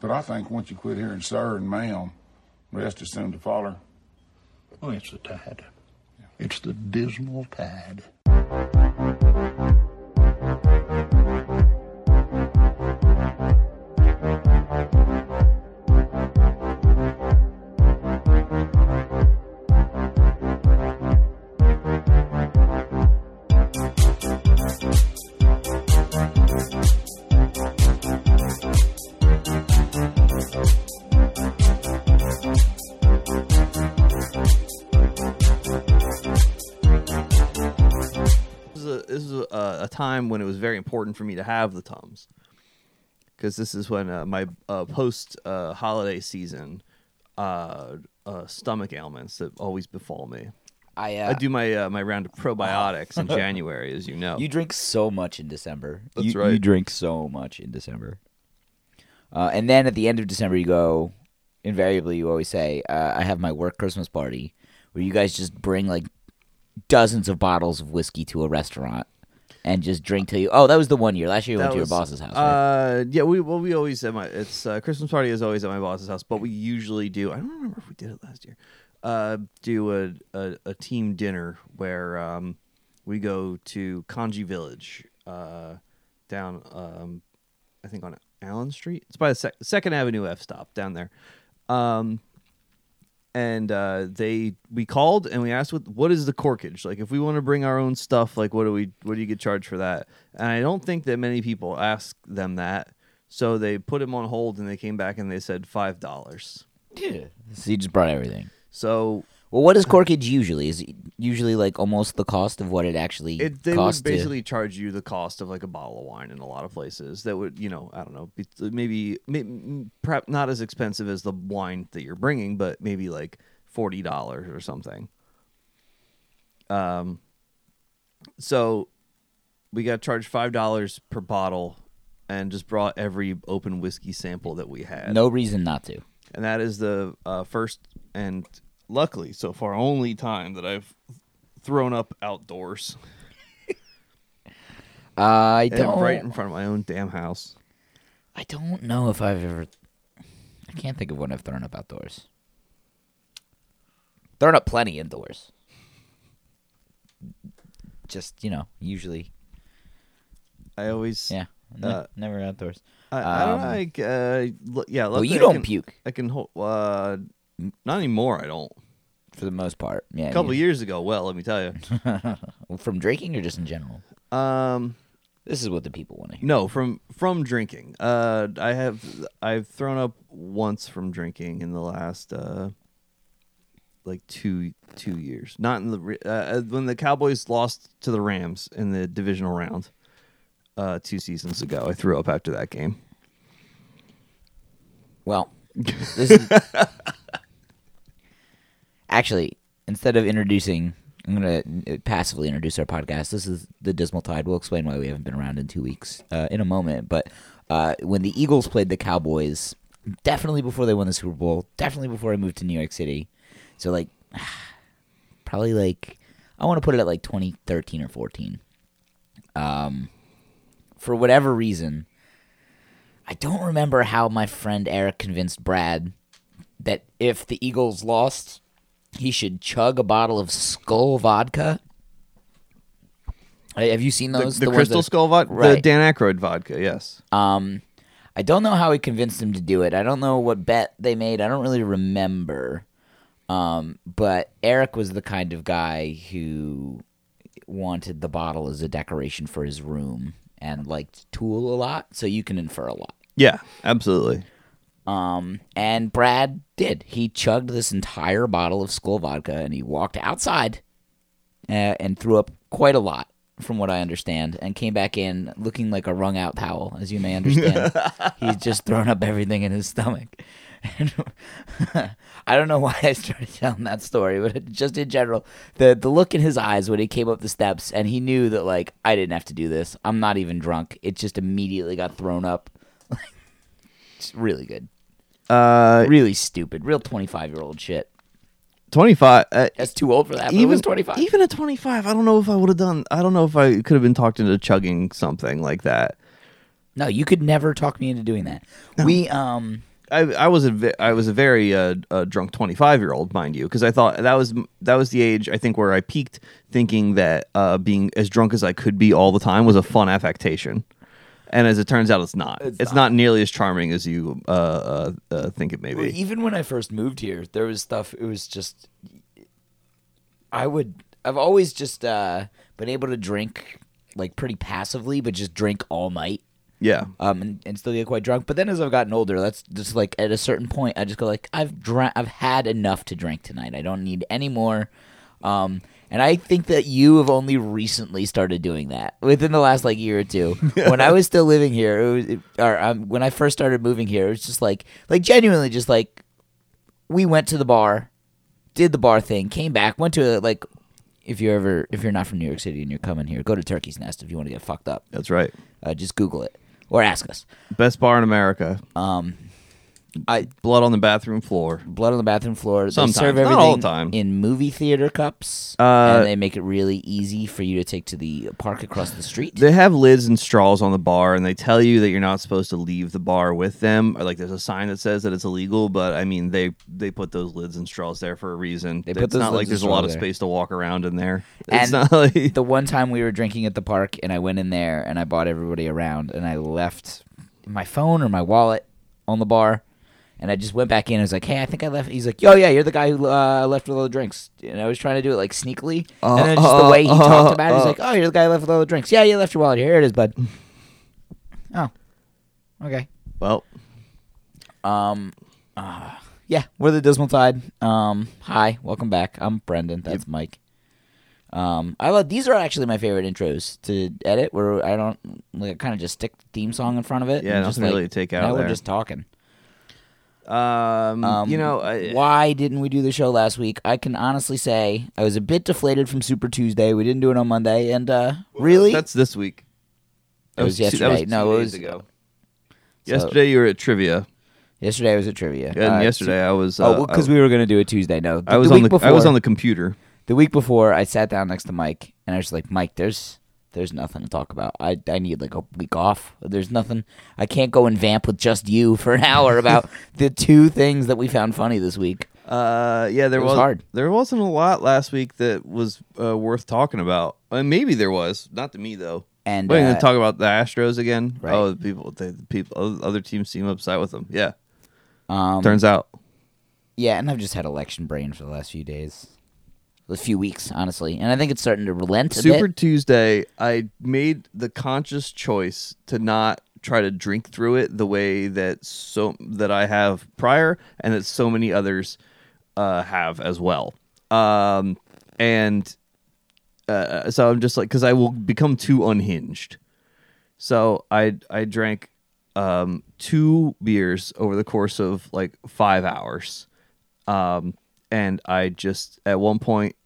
But I think once you quit hearing sir and ma'am, rest is soon to follow. Oh, it's the tide. It's the dismal tide. Time when it was very important for me to have the Tums. Because this is when uh, my uh, post uh, holiday season uh, uh, stomach ailments that always befall me. I, uh, I do my uh, my round of probiotics in January, as you know. You drink so much in December. That's you, You drink so much in December. Uh, and then at the end of December, you go. Invariably, you always say, uh, "I have my work Christmas party," where you guys just bring like dozens of bottles of whiskey to a restaurant and just drink till you. Oh, that was the one year. Last year, you went to your was- boss's house. Right? Uh, yeah, we well we always at my it's uh, Christmas party is always at my boss's house, but we usually do. I don't remember if we did it last year. Uh, do a a, a team dinner where um we go to Kanji Village uh down um I think on Allen Street. It's by the sec- Second Avenue F stop down there. Um, and uh, they we called and we asked what what is the corkage like if we want to bring our own stuff like what do we what do you get charged for that and i don't think that many people ask them that so they put him on hold and they came back and they said five dollars yeah. So you just brought everything. so Well, what is corkage usually? Is it usually like almost the cost of what it actually it they costs would to- basically charge you the cost of like a bottle of wine in a lot of places that would you know i don't know be, maybe, maybe perhaps not as expensive as the wine that you're bringing but maybe like $40 or something um so we got charged five dollars per bottle and just brought every open whiskey sample that we had no reason not to. and that is the uh, first and luckily so far only time that i've thrown up outdoors I and don't. right in front of my own damn house I don't know if I've ever. I can't think of when I've thrown up outdoors. Thrown up plenty indoors. Just you know, usually, i always yeah, ne- Uh, never outdoors. I, I don't Um, know like uh l- yeah Well, luckily you I don't can- puke i can hold uh not anymore i don't for the most part. Yeah, a couple you- years ago well let me tell you from drinking or just in general. um This is what the people want to hear. No, from from drinking. Uh, I have I've thrown up once from drinking in the last uh, like two two years. Not in the re- uh, when the Cowboys lost to the Rams in the divisional round uh, two seasons ago. I threw up after that game. Well, this is actually instead of introducing, I'm gonna uh, passively introduce our podcast. This is the Dismal Tide. We'll explain why we haven't been around in two weeks uh, in a moment. But uh, when the Eagles played the Cowboys, definitely before they won the Super Bowl, definitely before I moved to New York City. So like, probably like I want to put it at like 2013 or 14. Um, for whatever reason. I don't remember how my friend Eric convinced Brad that if the Eagles lost, he should chug a bottle of Skull vodka. Have you seen The, those? the Crystal that- Skull vodka, the Dan Aykroyd vodka. Yes. Um, I don't know how he convinced him to do it. I don't know what bet they made. I don't really remember. Um, but Eric was the kind of guy who wanted the bottle as a decoration for his room and liked Tool a lot, so you can infer a lot. Yeah. Absolutely. Um, and Brad did. He chugged this entire bottle of Skull vodka and he walked outside uh, and threw up quite a lot, from what I understand, and came back in looking like a wrung out towel, as you may understand. He's just thrown up everything in his stomach. I don't know why I started telling that story, but just in general, the the look in his eyes when he came up the steps and he knew that like I didn't have to do this. I'm not even drunk. It just immediately got thrown up. it's really good Uh, really stupid, real twenty five year old shit. twenty five. Uh, That's too old for that. Even twenty five. Even at 25, I don't know if I would have done. I don't know if I could have been talked into chugging something like that. No, you could never talk me into doing that. We um I, I was a I was a very uh, uh, drunk twenty five year old, mind you, because I thought that was that was the age I think where I peaked thinking that uh, being as drunk as I could be all the time was a fun affectation, and as it turns out, it's not. It's, not. nearly as charming as you uh, uh, uh, think it may Well, be. even when I first moved here, there was stuff. It was just, I would. I've always just uh, been able to drink like pretty passively, but just drink all night. Yeah, Um, and, and still get quite drunk. But then as I've gotten older, that's just like at a certain point, I just go like, I've drank, I've had enough to drink tonight. I don't need any more. Um, and I think that you have only recently started doing that within the last like year or two. when I was still living here, it was, it, or um, when I first started moving here, it was just like, like genuinely, just like we went to the bar, did the bar thing, came back, went to a, like, if you're ever if you're not from New York City and you're coming here, go to Turkey's Nest if you want to get fucked up. that's right. Uh, just Google it or ask us. Best bar in America. Um, I Blood on the bathroom floor. blood on the bathroom floor. Sometimes, they serve not all the time. in movie theater cups, Uh, and they make it really easy for you to take to the park across the street. They have lids and straws on the bar, and they tell you that you're not supposed to leave the bar with them. Or like, there's a sign that says that it's illegal, but I mean, they they put those lids and straws there for a reason. They put it's those not like there's a lot of there. space to walk around in there. It's And not like the one time we were drinking at the park, and I went in there and I bought everybody around, and I left my phone or my wallet on the bar. And I just went back in. and was like, "Hey, I think I left." He's like, "Yo, yeah, you're the guy who uh, left with all the drinks." And I was trying to do it like sneakily, and then just the way he talked about it, he's like, "Oh, you're the guy who left with all the drinks." Yeah, you left your wallet here. Here it is, bud. oh, okay. well, Um, uh, yeah, we're the Dismal Tide. Um, hi, welcome back. I'm Brendan. That's Mike. Um, I love these are actually my favorite intros to edit. Where I don't like kind of just stick the theme song in front of it. Yeah, and just nothing like, really to take out Now there. we're just talking. Um, Um, you know, I, why didn't we do the show last week? I can honestly say I was a bit deflated from Super Tuesday. We didn't do it on Monday, and uh, really, that's this week. It was yesterday. two No, it was- ago. so- yesterday you were at trivia, yesterday was a trivia. and Uh, yesterday I was. Oh, Uh, well, because I, we were gonna do it Tuesday. No, I was the on the before, I was on the computer. The week before, I sat down next to Mike, and I was like, "Mike, there's there's nothing to talk about. I I need like a week off. There's nothing. I can't go and vamp with just you for an hour about the two things that we found funny this week. Uh, yeah, there It was hard. There wasn't a lot last week that was uh, worth talking about. Uh, maybe there was, not to me though. And we're uh, to talk about the Astros again? Right. Oh, the people, the the people, other- other teams seem upset with them. Yeah, um, turns out. yeah, and I've just had election brain for the last few days, a few weeks, honestly, and I think it's starting to relent a Super bit. Tuesday, I made the conscious choice to not try to drink through it the way that so that I have prior, and that so many others uh, have as well. Um, and uh, so I'm just like, because I will become too unhinged. So I I drank um, two beers over the course of like five hours, um, and I just at one point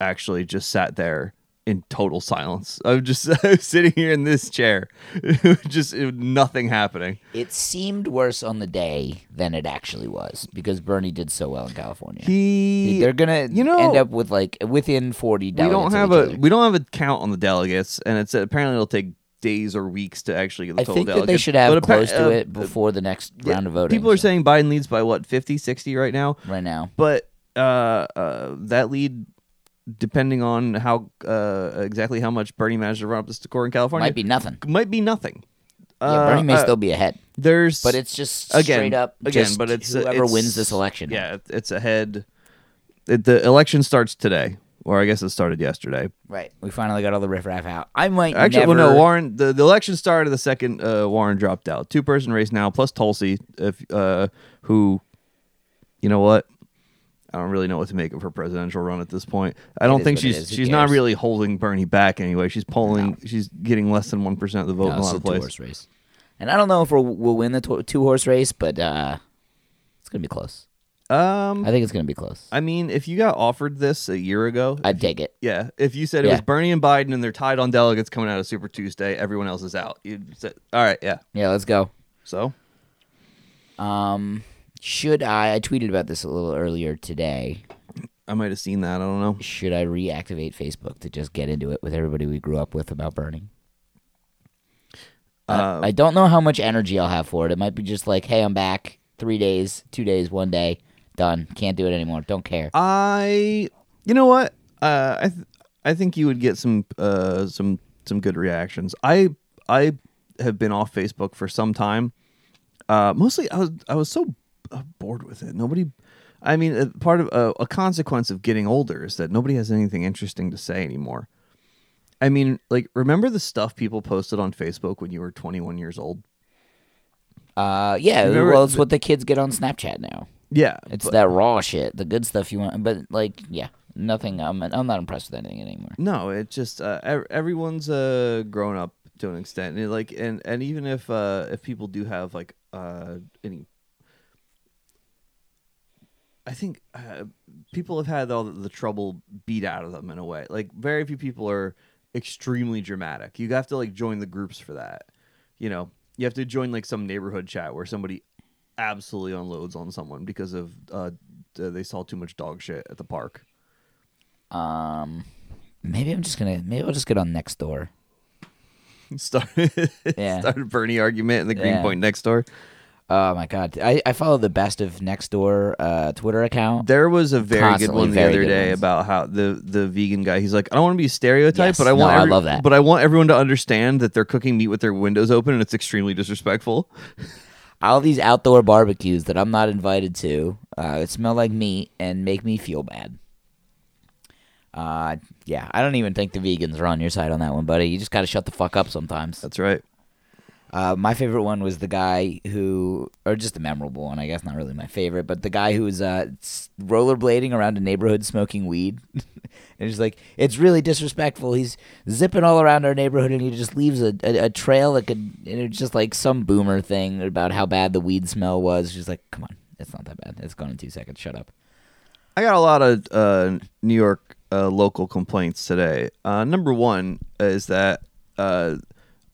actually just sat there in total silence. I was just sitting here in this chair, just it, nothing happening. It seemed worse on the day than it actually was because Bernie did so well in California. He They're gonna, you know- end up with like within forty. we delegates don't have a other. we don't have a count on the delegates, and it's apparently it'll take days or weeks to actually get the I total think that they should have But close to uh, it before the next yeah, round of voting. People are saying Biden leads by what 50, 60 right now, right now. but uh, uh, that lead, depending on how uh, exactly how much Bernie managed to run up the score in California, Might be nothing. might be nothing. Yeah, Uh, Bernie may uh, still be ahead, There's but it's just again, straight up again, but it's uh, whoever it's- wins this election. Yeah, it's ahead. It, the election starts today, or I guess it started yesterday. right. We finally got all the riffraff out. I might Actually, never. well, no. Warren. The, the election started the second uh, Warren dropped out. Two person race now, plus Tulsi, if uh, who, you know what? I don't really know what to make of her presidential run at this point. I don't think she's she's not really holding Bernie back anyway. She's polling. She's getting less than one percent of the vote No, in a lot of places. horse race, and I don't know if we'll, we'll win the two horse race, but uh, it's gonna be close. Um, I think it's gonna be close. I mean, if you got offered this a year ago, I'd take it. yeah, if you said it Yeah. was Bernie and Biden and they're tied on delegates coming out of Super Tuesday, everyone else is out. You'd say, all right, yeah. Yeah, let's go. So Um, should I? I tweeted about this a little earlier today. I might have seen that. I don't know. Should I reactivate Facebook to just get into it with everybody we grew up with about Bernie? Um, I don't know how much energy I'll have for it. It might be just like, hey, I'm back. three days, two days, one day, done. Can't do it anymore. Don't care. I, you know what? Uh, I th- I think you would get some uh some some good reactions. I I have been off Facebook for some time. Uh, mostly I was I was so uh, bored with it. Nobody. I mean, uh, part of uh, a consequence of getting older is that nobody has anything interesting to say anymore. I mean, like, remember the stuff people posted on Facebook when you were 21 years old? Uh, yeah. Remember well, it's the- what the kids get on Snapchat now. Yeah, It's but- that raw shit, the good stuff you want. But like, yeah, nothing. I'm I'm not impressed with anything anymore. No, it just uh, ev- everyone's uh, grown up to an extent, and like, and and even if uh, if people do have like uh, any, I think uh, people have had all the, the trouble beat out of them in a way. Like, very few people are extremely dramatic. You have to like join the groups for that. You know, you have to join like some neighborhood chat where somebody absolutely unloads on someone because of uh, they saw too much dog shit at the park. Um, maybe I'm just gonna maybe I'll just get on next door. Start Yeah. started a Bernie argument in the Yeah. Greenpoint next door. Oh my god, I, I follow the best of next door uh, Twitter account. There was a very good one the very other good day ones. about how the the vegan guy. He's like, I don't want to be a stereotype, Yes. but I No, want I love that. But I want everyone to understand that they're cooking meat with their windows open, and it's extremely disrespectful. All these outdoor barbecues that I'm not invited to uh, that smell like meat and make me feel bad. Uh, yeah, I don't even think the vegans are on your side on that one, buddy. You just gotta shut the fuck up sometimes. That's right. Uh, my favorite one was the guy who, or just a memorable one, I guess, not really my favorite, but the guy who was uh, rollerblading around a neighborhood smoking weed. and he's like, it's really disrespectful. He's zipping all around our neighborhood and he just leaves a, a, a trail that could, and it's just like some boomer thing about how bad the weed smell was. She's like, come on, it's not that bad. It's gone in two seconds. Shut up. I got a lot of uh, New York uh, local complaints today. Uh, number one is that uh,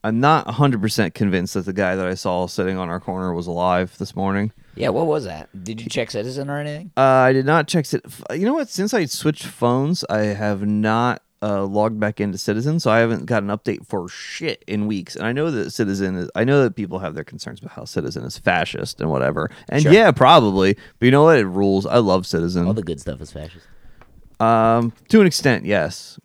I'm not 100% convinced that the guy that I saw sitting on our corner was alive this morning. Yeah, what was that? Did you check Citizen or anything? Uh, I did not check it. You know what? Since I switched phones, I have not uh, logged back into Citizen, so I haven't got an update for shit in weeks. And I know that Citizen is. I know that people have their concerns about how Citizen is fascist and whatever. And Sure. yeah, probably. But you know what? It rules. I love Citizen. All the good stuff is fascist. Um, to an extent, yes.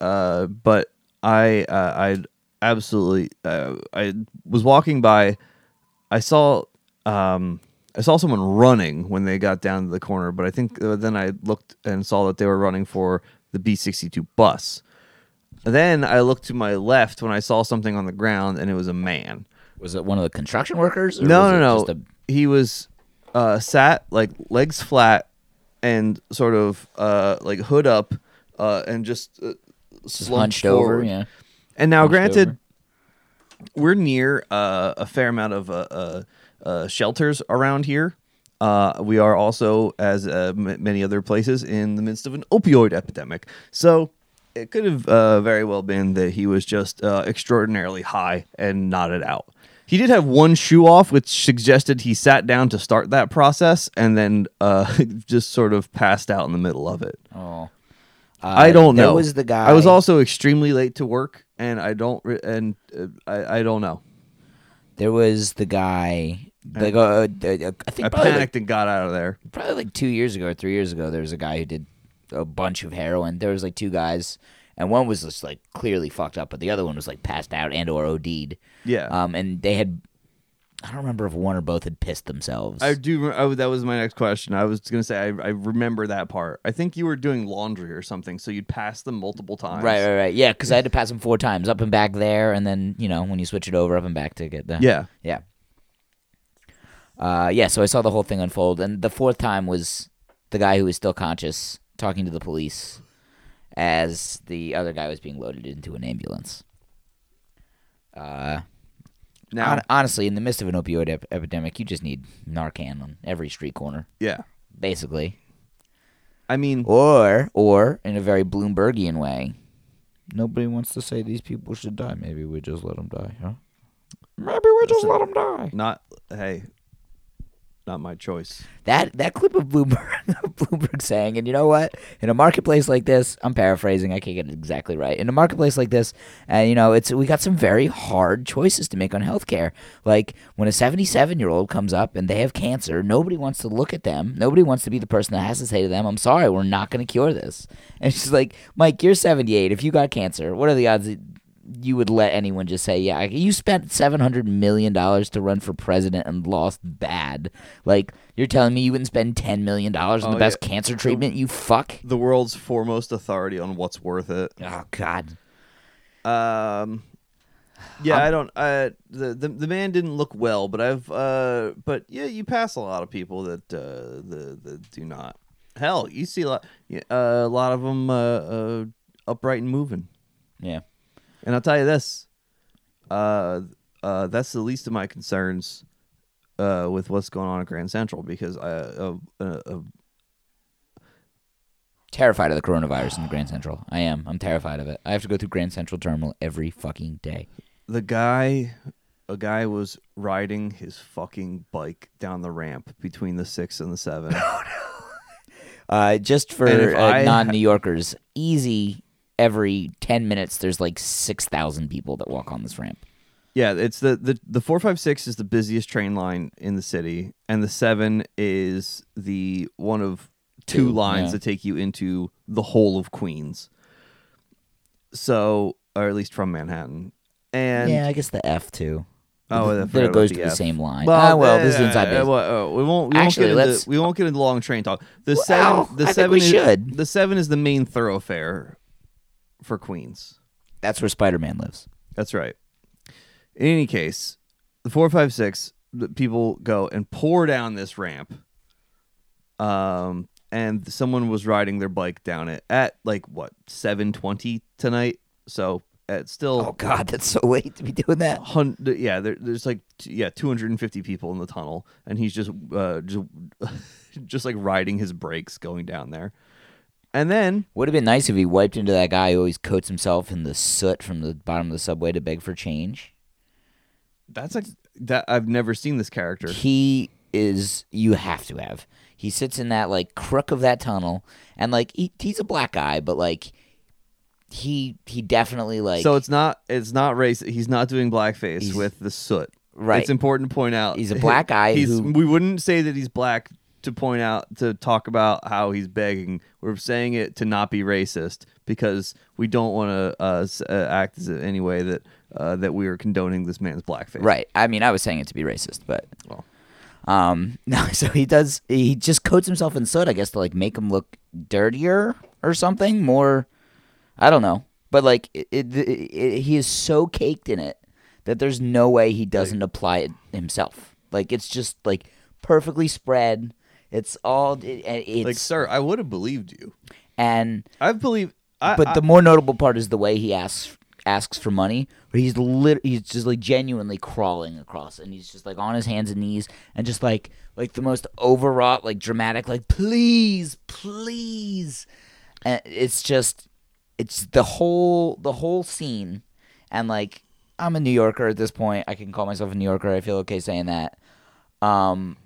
Uh, but I, uh, I absolutely, uh, I was walking by, I saw, um, I saw someone running when they got down to the corner, but I think uh, then I looked and saw that they were running for the B sixty two bus. Then I looked to my left when I saw something on the ground, and it was a man. Was it one of the construction workers? Or No, no, no. A, He was uh, sat like legs flat and sort of uh, like hood up uh, and just, uh, just slumped hunched over, yeah. And now, granted, over. we're near uh, a fair amount of uh, uh, uh, shelters around here. Uh, we are also, as uh, m- many other places, in the midst of an opioid epidemic. So it could have uh, very well been that he was just uh, extraordinarily high and nodded out. He did have one shoe off, which suggested he sat down to start that process and then uh, just sort of passed out in the middle of it. Oh. I don't there know. was the guy. I was also extremely late to work, and I don't. Re- and uh, I, I don't know. There was the guy. Like, uh, uh, I think I probably panicked like, and got out of there. probably like two years ago or three years ago. There was a guy who did a bunch of heroin. There was like two guys, and one was just like clearly fucked up, but the other one was like passed out and or OD'd. Yeah, Um, and they had. I don't remember if one or both had pissed themselves. I do. I, that was my next question. I was gonna say I, I remember that part. I think you were doing laundry or something, so you'd pass them multiple times. Right, right, right. Yeah, because I had to pass them four times, up and back there, and then you know when you switch it over, up and back to get the Yeah. yeah. Uh, yeah, so I saw the whole thing unfold, and the fourth time was the guy who was still conscious talking to the police as the other guy was being loaded into an ambulance. Uh, Now, hon- honestly, in the midst of an opioid ep- epidemic, you just need Narcan on every street corner, yeah. basically. I mean, Or, or in a very Bloombergian way, nobody wants to say these people should die. Maybe we just let them die, huh? Maybe we just let them die. not. Hey, not my choice. That that clip of Bloomberg, Bloomberg saying, and you know what? In a marketplace like this, I'm paraphrasing. I can't get it exactly right. In a marketplace like this, and you know, it's we got some very hard choices to make on healthcare. Like when a 77 year old comes up and they have cancer, nobody wants to look at them. Nobody wants to be the person that has to say to them, "I'm sorry, we're not going to cure this." And she's like, "Mike, you're 78. If you got cancer, what are the odds?" You would let anyone just say, "Yeah, you spent seven hundred million dollars to run for president and lost bad." Like you're telling me you wouldn't spend ten million dollars on Oh, the best yeah. cancer treatment? You fuck. The world's foremost authority on what's worth it. Oh God. Um, yeah, I don't. Uh, the, the the man didn't look well, but I've. Uh, but yeah, you pass a lot of people that uh, the that do not. Hell, you see a lot. Uh, a lot of them uh, uh, upright and moving. Yeah. And I'll tell you this, uh, uh, that's the least of my concerns uh, with what's going on at Grand Central because I, uh, uh, uh, Terrified of the coronavirus in the Grand Central. I am. I'm terrified of it. I have to go through Grand Central Terminal every fucking day. the guy, a guy was riding his fucking bike down the ramp between the six and the seven. Uh, just for And if uh, I- non-New Yorkers, easy. Every ten minutes, there's like six thousand people that walk on this ramp. yeah, it's the, the the four five six is the busiest train line in the city, and the seven is the one of two, Two, lines yeah. that take you into the whole of Queens. So, or at least from Manhattan, and yeah, I guess the F too. Oh, I that it goes to the the same line. Well, ah, well, this is inside uh, well, uh, we won't. We Actually, won't get let's- we won't get into long train talk. The Well, seven. I The think seven we is, should. The seven is the main thoroughfare for Queens. That's where Spider-Man lives. That's right. In any case, the four five six the people go and pour down this ramp. Um, and someone was riding their bike down it at like what seven twenty tonight. So it's still Oh God, that's so late to be doing that. hun- yeah, there, there's like yeah, 250 people in the tunnel, and he's just uh, just just like riding his brakes going down there, and then Would have been nice if he wiped into that guy who always coats himself in the soot from the bottom of the subway to beg for change. that's like that. I've never seen this character. He is. You have to have. He sits in that like crook of that tunnel, and like he, he's a black guy, but like he he definitely like so it's not it's not race. He's not doing blackface with the soot. Right. It's important to point out He's a black guy He's, who- we wouldn't say that he's black to point out to talk about how he's begging. We're saying it to not be racist because we don't want to uh, uh, act as any way that uh, that we are condoning this man's blackface. right. I mean, I was saying it to be racist, but Well. um, no. So he does. He just coats himself in soot, I guess, to like make him look dirtier or something. More, I don't know. But like, it, it, it, he is so caked in it that there's no way he doesn't apply it himself. Like it's just like perfectly spread. It's all it, it's Like, sir, I would have believed you. and I believe. I, but I- the more notable part is the way he asks asks for money. He's lit, he's just like genuinely crawling across, and he's just like on his hands and knees, and just like like the most overwrought, like dramatic, like please, please, and it's just it's the whole the whole scene, and like I'm a New Yorker at this point. I can call myself a New Yorker. I feel okay saying that. Um,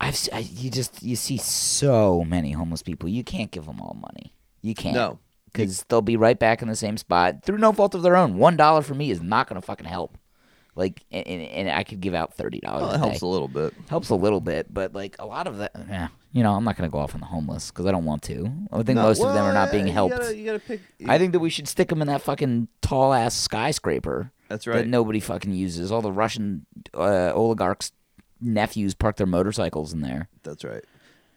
I've I, you just you see so many homeless people. You can't give them all money. You can't. No. because they'll be right back in the same spot through no fault of their own. One dollar for me is not going to fucking help. Like, and, and, and I could give out thirty dollars. well, it helps a little bit. helps a little bit, but like a lot of that, yeah, you know, I'm not going to go off on the homeless because I don't want to. I think No, most of them are not being you helped. gotta- you gotta pick. I think that we should stick them in that fucking tall ass skyscraper that's that right. nobody fucking uses. All the Russian uh, oligarchs' nephews park their motorcycles in there. That's right.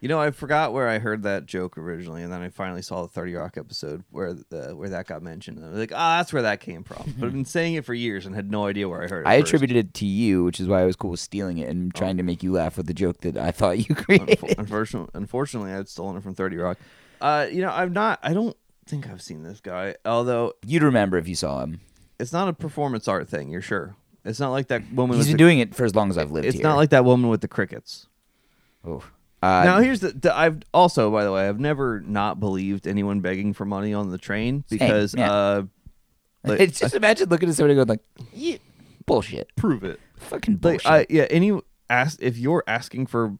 You know, I forgot where I heard that joke originally, and then I finally saw the Thirty Rock episode where the, where that got mentioned. And I was like, ah, that's where that came from. but I've been saying it for years and had no idea where I heard it. I first. attributed it to you, which is why I was cool with stealing it and trying Oh. to make you laugh with the joke that I thought you created. Unfortunately, unfortunately, I'd stolen it from Thirty Rock. Uh, you know, I'm not. I don't think I've seen this guy. Although You'd remember if you saw him. it's not a performance art thing. You're sure? It's not like that woman. He's with been the, doing it for as long as I've lived It's here. not like that woman with the crickets. Oh. Uh, now here's the, the. I've also, by the way, I've never not believed anyone begging for money on the train because yeah. uh, like, it's just imagine looking at somebody going like, yeah, bullshit, prove it. fucking Like bullshit. I yeah any ask if you're asking for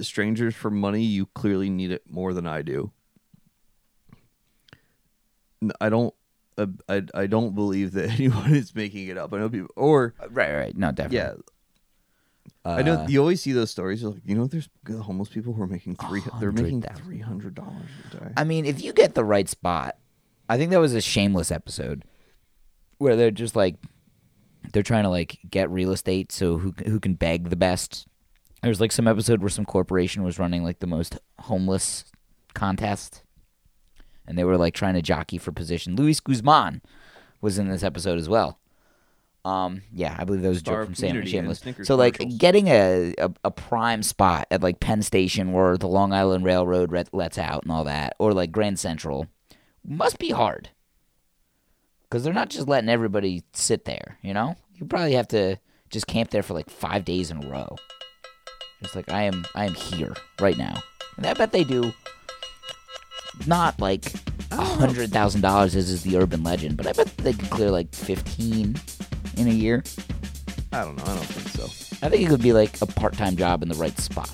strangers for money, you clearly need it more than I do. I don't. Uh, I I don't believe that anyone is making it up. I know people, or Right, right. No, definitely. yeah, I know Uh, you always see those stories. You're like, you know, there's homeless people who are making three. They're making three hundred dollars a day. I mean, if you get the right spot, I think that was a shameless episode where they're just like they're trying to like get real estate so who who can beg the best. There's like some episode where some corporation was running like the most homeless contest and they were like trying to jockey for position. Luis Guzman was in this episode as well. Um, yeah, I believe that was a joke from Sam Shameless. So like getting a, a a prime spot at like Penn Station where the Long Island Railroad let, lets out and all that, or like Grand Central, must be hard. Because they're not just letting everybody sit there, you know. You probably have to just camp there for like five days in a row. It's like I am, I am here right now, and I bet they do. Not like oh. a hundred thousand dollars as is the urban legend, but I bet they could clear like fifteen in a year. I don't know. I don't think so. I think it could be like a part-time job in the right spot.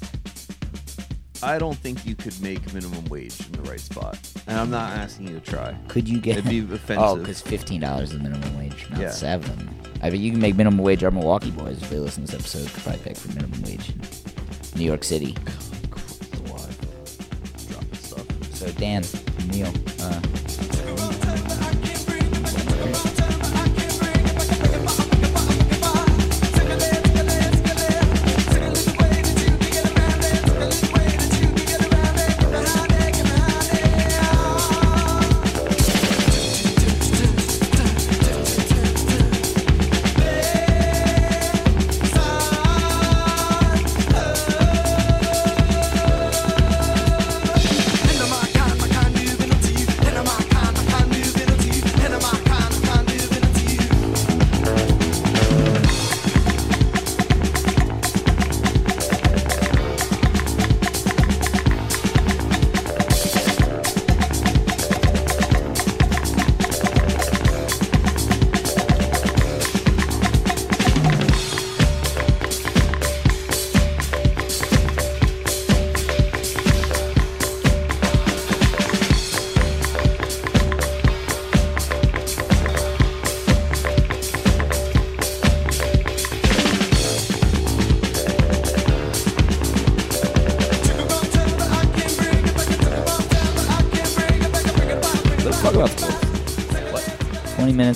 I don't think you could make minimum wage in the right spot, and I'm not asking you to try. Could you get? It'd be offensive. Oh, offensive. because fifteen dollars is the minimum wage, not Yeah. seven. I mean, you can make minimum wage. Our Milwaukee boys, if they listen to this episode, could probably pick for minimum wage. in New York City. So Dan, Neil, uh,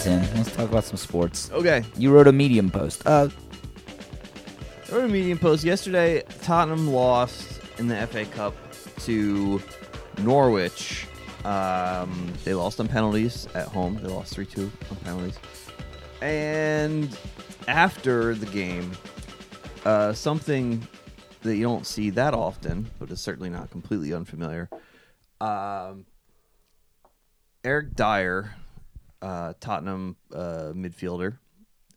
minutes in, let's talk about some sports. Okay. You wrote a Medium post. Uh, I wrote a medium post yesterday. Tottenham lost in the FA Cup to Norwich. Um, they lost on penalties at home. They lost 3 2 on penalties. And after the game, uh, something that you don't see that often, but is certainly not completely unfamiliar. Um, Eric Dier, uh, Tottenham uh, midfielder,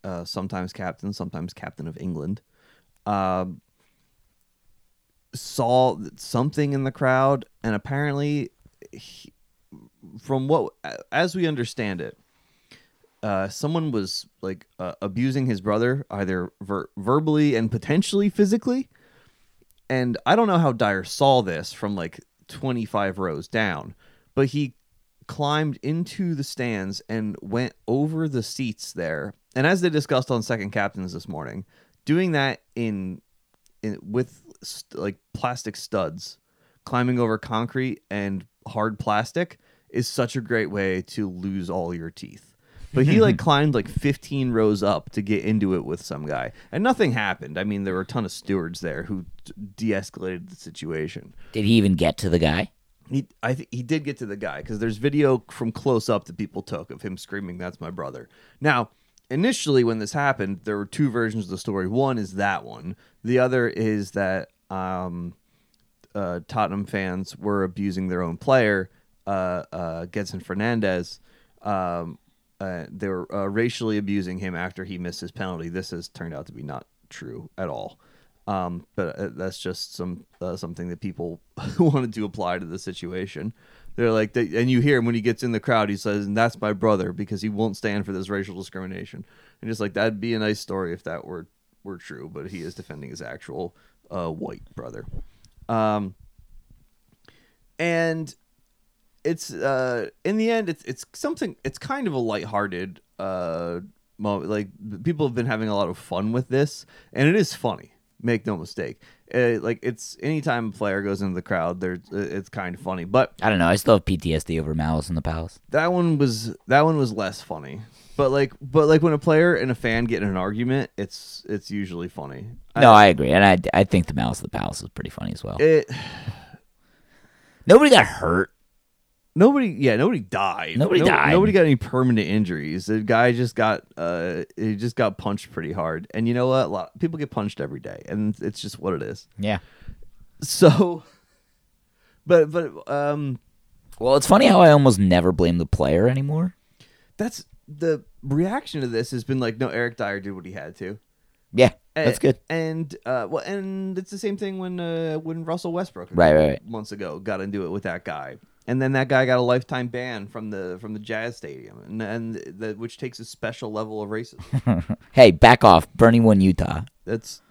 uh, sometimes captain, sometimes captain of England, um, saw something in the crowd, and apparently, he, from what as we understand it, uh, someone was like uh, abusing his brother either ver- verbally and potentially physically. And I don't know how Dier saw this from like 25 rows down, but he climbed into the stands and went over the seats there. And as they discussed on Second Captains this morning, doing that in, in with st- like plastic studs, climbing over concrete and hard plastic is such a great way to lose all your teeth. But he like climbed like 15 rows up to get into it with some guy, and nothing happened. I mean, there were a ton of stewards there who d- de-escalated the situation. did he even get to the guy? He, I think he did get to the guy because there's video from close up that people took of him screaming, "That's my brother." Now, initially when this happened, there were two versions of the story. One is that one. The other is that um, uh, Tottenham fans were abusing their own player, uh, uh, Gedson Fernandes. Um, uh, they were uh, racially abusing him after he missed his penalty. This has turned out to be not true at all. Um, but uh, that's just some uh, something that people wanted to apply to the situation. They're like, they, and you hear him when he gets in the crowd. He says, "And that's my brother," because he won't stand for this racial discrimination. And just like that'd be a nice story if that were were true, but he is defending his actual uh, white brother. Um, and it's uh, in the end, it's it's something. It's kind of a lighthearted uh, moment. Like people have been having a lot of fun with this, and it is funny. Make no mistake. Uh, like it's anytime a player goes into the crowd, there's it's kind of funny. But I don't know. I still have PTSD over Malice in the Palace. that one was that one was less funny. But like, but like when a player and a fan get in an argument, it's it's usually funny. No, I agree, and I, I think the Malice of the Palace is pretty funny as well. it Nobody got hurt. Nobody yeah nobody died Nobody No- died. nobody got any permanent injuries the guy just got uh he just got punched pretty hard and you know what a lot people get punched every day and it's just what it is Yeah. so but but um Well, it's funny how I almost never blame the player anymore. that's the reaction to this has been like no eric dier did what he had to Yeah, that's good. And uh, well, and it's the same thing when uh, when Russell Westbrook, a Right, couple right, right. months ago, got into it with that guy, and then that guy got a lifetime ban from the from the Jazz Stadium, and and the, which takes a special level of racism. Hey, back off. Bernie won Utah. That's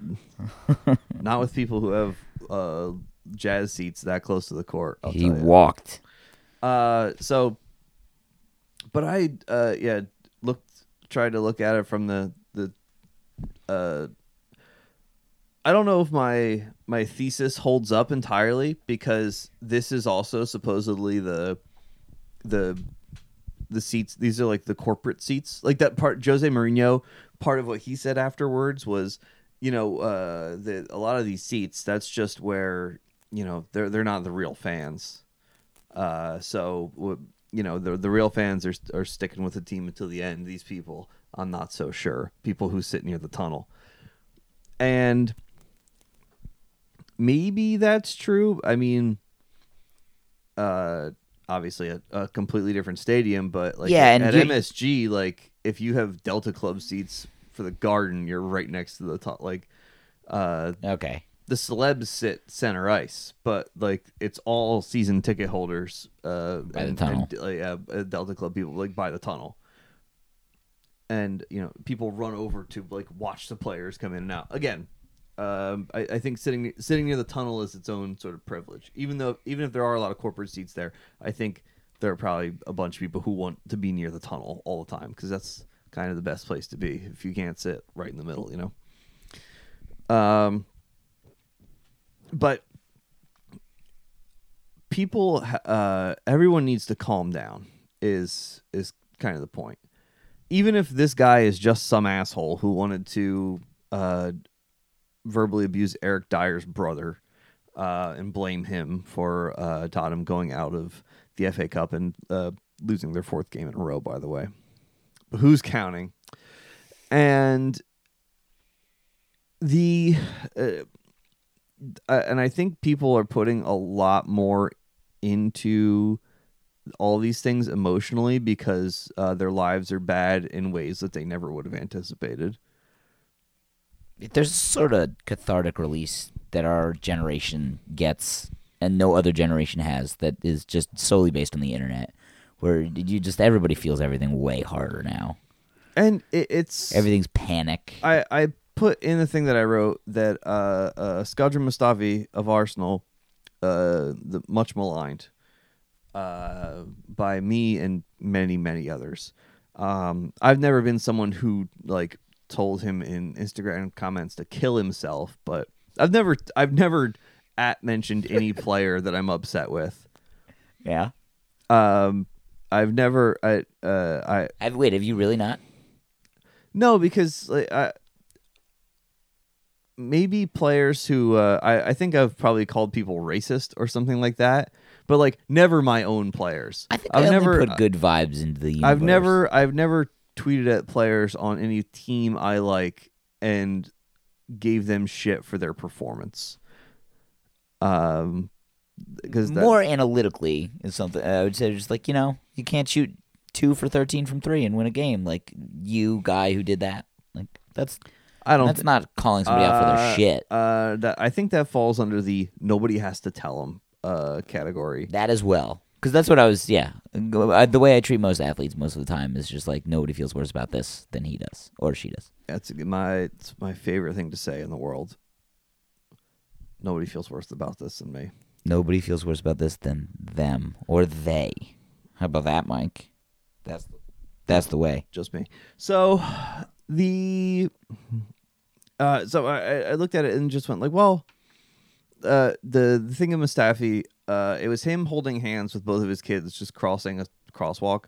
not with people who have uh, Jazz seats that close to the court. I'll he walked. Uh, so, but I, uh, yeah, looked, tried to look at it from the the, uh, I don't know if my my thesis holds up entirely because this is also supposedly the the the seats. These are like the corporate seats, like that part. Jose Mourinho, part of what he said afterwards was, you know, uh, the a lot of these seats. That's just where you know they're they're not the real fans. Uh, so you know the the real fans are are sticking with the team until the end. These people, I'm not so sure. People who sit near the tunnel, and maybe that's true. I mean, uh, obviously a, a completely different stadium, but like Yeah, at, at MSG, like if you have Delta Club seats for the Garden, you're right next to the top. Like, uh, Okay. the celebs sit center ice, but like it's all season ticket holders uh, By the and, tunnel. and, uh, uh, Delta Club people like by the tunnel, and you know people run over to like watch the players come in and out. Again, um, I, I think sitting sitting near the tunnel is its own sort of privilege. Even though even if there are a lot of corporate seats there, I think there are probably a bunch of people who want to be near the tunnel all the time because that's kind of the best place to be if you can't sit right in the middle, you know. Um but people uh everyone needs to calm down is is kind of the point even if this guy is just some asshole who wanted to uh verbally abuse Eric Dier's brother uh and blame him for uh Tottenham going out of the FA Cup and uh losing their fourth game in a row by the way but who's counting and the uh, uh, and I think people are putting a lot more into all these things emotionally because uh, their lives are bad in ways that they never would have anticipated. There's a sort of cathartic release that our generation gets and no other generation has that is just solely based on the internet where you just everybody feels everything way harder now. And it, it's Everything's panic. I, I put in the thing that I wrote that uh, uh, Shkodran Mustafi of Arsenal, uh, the much maligned uh, by me and many many others. Um, I've never been someone who like told him in Instagram comments to kill himself, but I've never I've never at mentioned any player that I'm upset with. yeah. Um, I've never I uh I Have, wait, have you really not? No, because like I maybe players who uh, I I think I've probably called people racist or something like that, but like never my own players. I think I've I never put good vibes into the universe. I've never I've never tweeted at players on any team I like and gave them shit for their performance. Um, because that, more analytically is something I would say just like, you know, you can't shoot 2 for 13 from 3 and win a game like you guy who did that. Like that's I don't. that's not calling somebody out for their uh, shit. Uh, that I think that falls under the nobody has to tell them uh category. That as well. Because that's what I was. Yeah, the way I treat most athletes most of the time is just like nobody feels worse about this than he does or she does. That's my it's my favorite thing to say in the world. Nobody feels worse about this than me. Nobody feels worse about this than them or they. How about that, Mike? That's that's the way. just me. So the uh so I, I- I looked at it and just went like, well, uh the, the thing of Mustafi, uh it was him holding hands with both of his kids just crossing a crosswalk.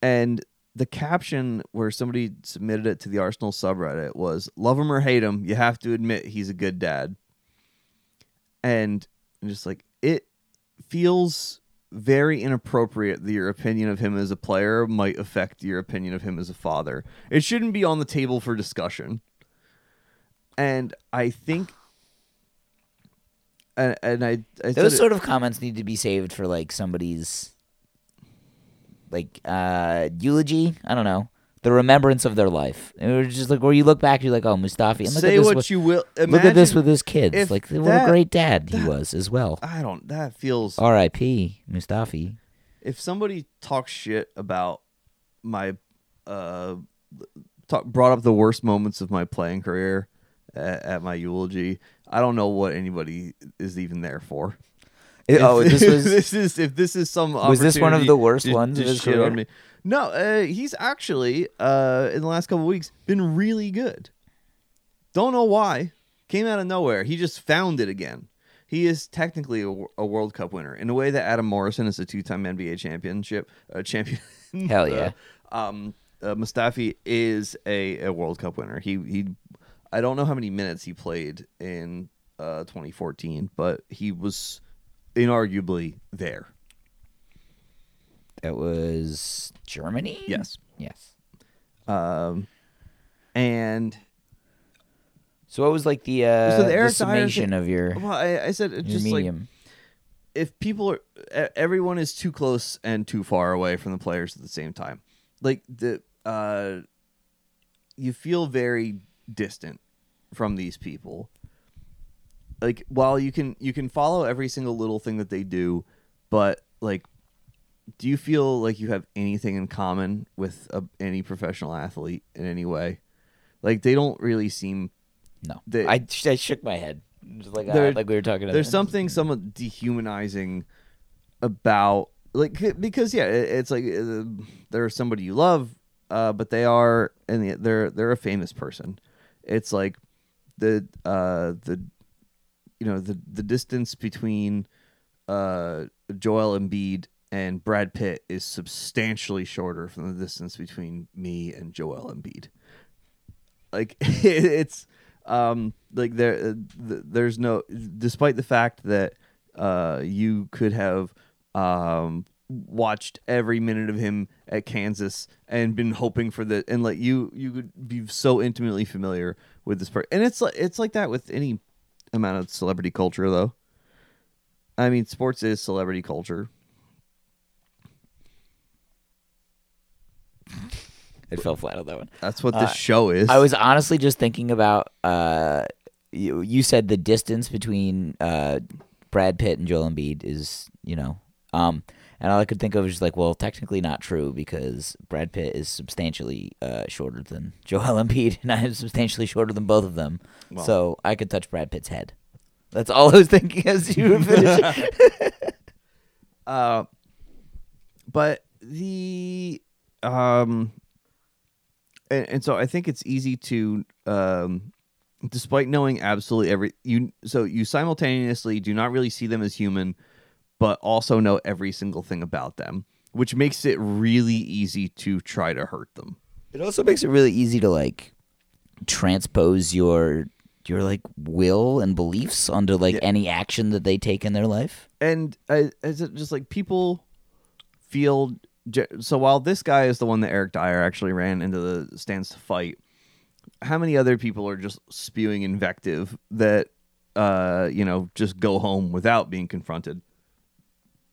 And the caption where somebody submitted it to the Arsenal subreddit was love him or hate him, you have to admit he's a good dad. And I'm just like it feels very inappropriate that your opinion of him as a player might affect your opinion of him as a father. It shouldn't be on the table for discussion. And I think and, and I, I Those it- sort of comments need to be saved for like somebody's like uh eulogy. I don't know. The remembrance of their life. It was just like where you look back, you're like, oh, Mustafi. And look say at this what with, you will. look at this with his kids. Like what a great dad he that- was as well. I don't. That feels. R.I.P. Mustafi. if somebody talks shit about my uh talk, brought up the worst moments of my playing career at, at my eulogy i don't know what anybody is even there for. Oh, If- this was this is if this is some Was this one of the worst to- ones shit on me. No uh, he's actually uh in the last couple weeks been really good. Don't know why. Came out of nowhere. He just found it again. He is technically a, a World Cup winner in a way that Adam Morrison is a two-time NBA championship uh, champion. Hell yeah. Uh, um, uh, Mustafi is a, a World Cup winner. He he, I don't know how many minutes he played in uh, 2014, but he was inarguably there. That was Germany. Yes. Yes. Um, and So what was like the uh, So the the, summation thing- of your, well, I, I said your just like if people are everyone is too close and too far away from the players at the same time like the uh you feel very distant from these people like while you can you can follow every single little thing that they do but like do you feel like you have anything in common with a, any professional athlete in any way like they don't really seem no. the- I, I shook my head. Just like uh, like we were talking. about there's something somewhat dehumanizing about like because yeah it, it's like uh, they're somebody you love uh but they are and they're they're a famous person it's like the uh the you know the the distance between uh Joel Embiid and Brad Pitt is substantially shorter from the distance between me and Joel Embiid. Like it's um like there uh, th- there's no despite the fact that uh you could have um watched every minute of him at Kansas and been hoping for the and like you you could be so intimately familiar with this part and it's like it's like that with any amount of celebrity culture though I mean sports is celebrity culture It fell flat on that one. that's what Uh, this show is I was honestly just thinking about. Uh, you, you said the distance between uh, Brad Pitt and Joel Embiid is, you know, um, and all I could think of was like, well, technically not true because Brad Pitt is substantially uh, shorter than Joel Embiid, and I am substantially shorter than both of them. So I could touch Brad Pitt's head. That's all I was thinking as you were finishing. Uh, but the um, and, and so I think it's easy to um, despite knowing absolutely every you so you simultaneously do not really see them as human, but also know every single thing about them, which makes it really easy to try to hurt them. It also makes it really easy to like transpose your your like will and beliefs onto like Yeah. any action that they take in their life. and uh, is it just like people feel so while this guy is the one that Eric Dier actually ran into the stands to fight how many other people are just spewing invective that uh you know just go home without being confronted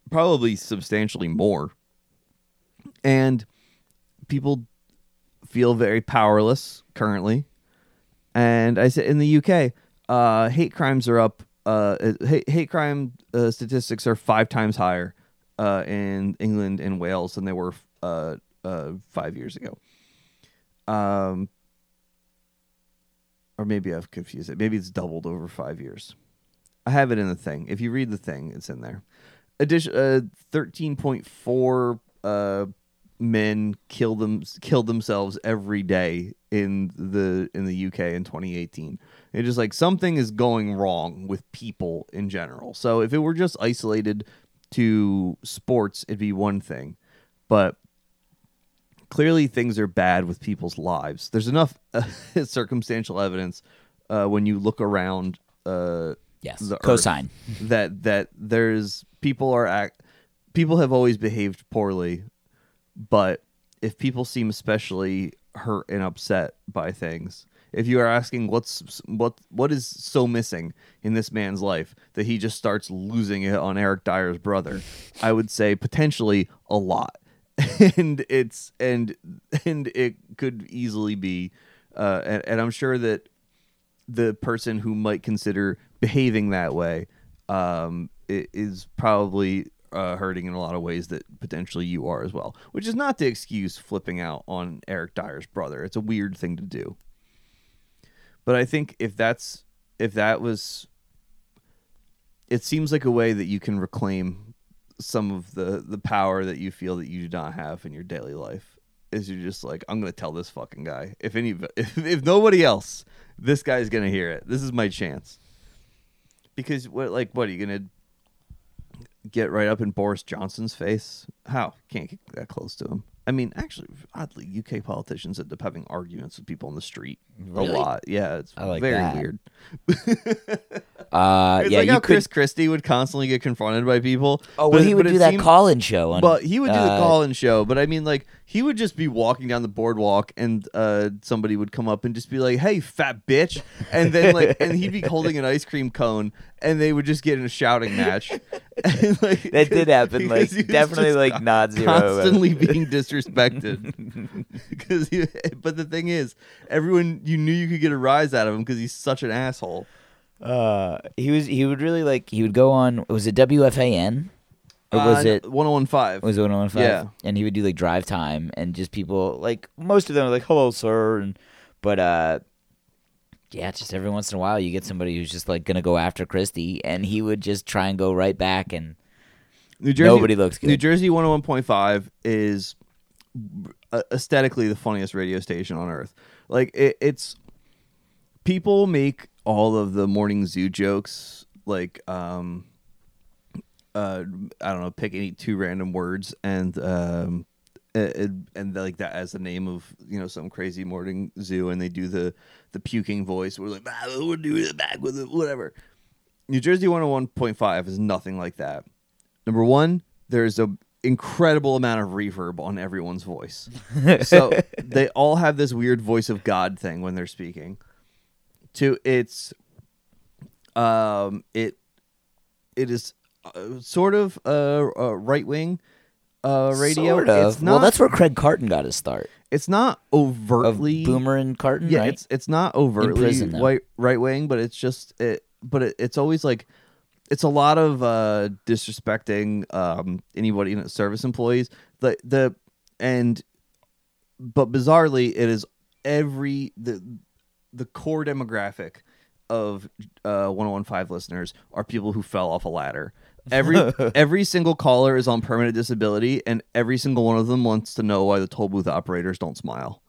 probably substantially more and people feel very powerless currently and I said in the UK, uh, hate crimes are up. Uh, hate, hate crime uh, statistics are five times higher uh, in England and Wales than they were uh, uh, five years ago. Um, or maybe I've confused it. Maybe it's doubled over five years. I have it in the thing. If you read the thing, it's in there. Addition, uh, thirteen point four uh, men kill them killed themselves every day in the in the UK in 2018. It's just like something is going wrong with people in general. So if it were just isolated to sports, it'd be one thing, but clearly things are bad with people's lives. There's enough uh, circumstantial evidence uh, when you look around. Uh, Yes. the Cosine. that that there's people are act people have always behaved poorly, but if people seem especially hurt and upset by things, if you are asking what's what what is so missing in this man's life that he just starts losing it on Eric Dier's brother, I would say potentially a lot. and it's and and it could easily be uh and, and I'm sure that the person who might consider behaving that way um, is probably uh, hurting in a lot of ways that potentially you are as well. Which is not the excuse flipping out on Eric Dier's brother. It's a weird thing to do. But I think if that's if that was, it seems like a way that you can reclaim some of the the power that you feel that you do not have in your daily life. Is you're just like I'm gonna tell this fucking guy if any if, if nobody else this guy's gonna hear it. This is my chance. Because what like what are you gonna get right up in Boris Johnson's face? How? Can't get that close to him. I mean, actually, oddly, UK politicians end up having arguments with people on the street Really? a lot. Yeah, it's I like very that. weird. Uh, It's yeah, like you how could. Chris Christie would constantly get confronted by people. oh, well, but- he would do that seemed- call-in show. On, but he would do the uh, call-in show. But I mean, like he would just be walking down the boardwalk, and uh, somebody would come up and just be like, "Hey, fat bitch," and then like, and he'd be holding an ice cream cone, and they would just get in a shouting match. And, like, That did happen, like, definitely, like, not zero. constantly being disrespected. Because, but the thing is, everyone you knew you could get a rise out of him because he's such an asshole. Uh, he was. He would really like. He would go on. Was it WFAN? Or was Uh, it? 1015? Was it one on five? Yeah. And he would do like drive time, and just people like most of them are like, "Hello, sir," and but uh, yeah, just every once in a while you get somebody who's just like gonna go after Christie, and he would just try and go right back, and New Jersey, Nobody looks good. New Jersey 101.5 is uh, aesthetically the funniest radio station on earth. Like it, it's people make all of the morning zoo jokes like um uh I don't know pick any two random words and um and, and like that as the name of you know some crazy morning zoo and they do the the puking voice we're like ah, we're doing it back with it whatever New Jersey 101.5 is nothing like that Number one, there's a incredible amount of reverb on everyone's voice. so they all have this weird voice of God thing when they're speaking. Two, it's um it it is sort of a, a right wing uh radio. Sort of. It's not well, that's where Craig Carton got his start. it's not Of overtly Boomer and Carton, yeah, right? it's it's not overtly prison, white right wing, but it's just it. But it, it's always like it's a lot of uh, disrespecting um, anybody in service employees. The the and but bizarrely, it is every the the core demographic of uh 1015 listeners are people who fell off a ladder. Every every single caller is on permanent disability and every single one of them wants to know why the toll booth operators don't smile.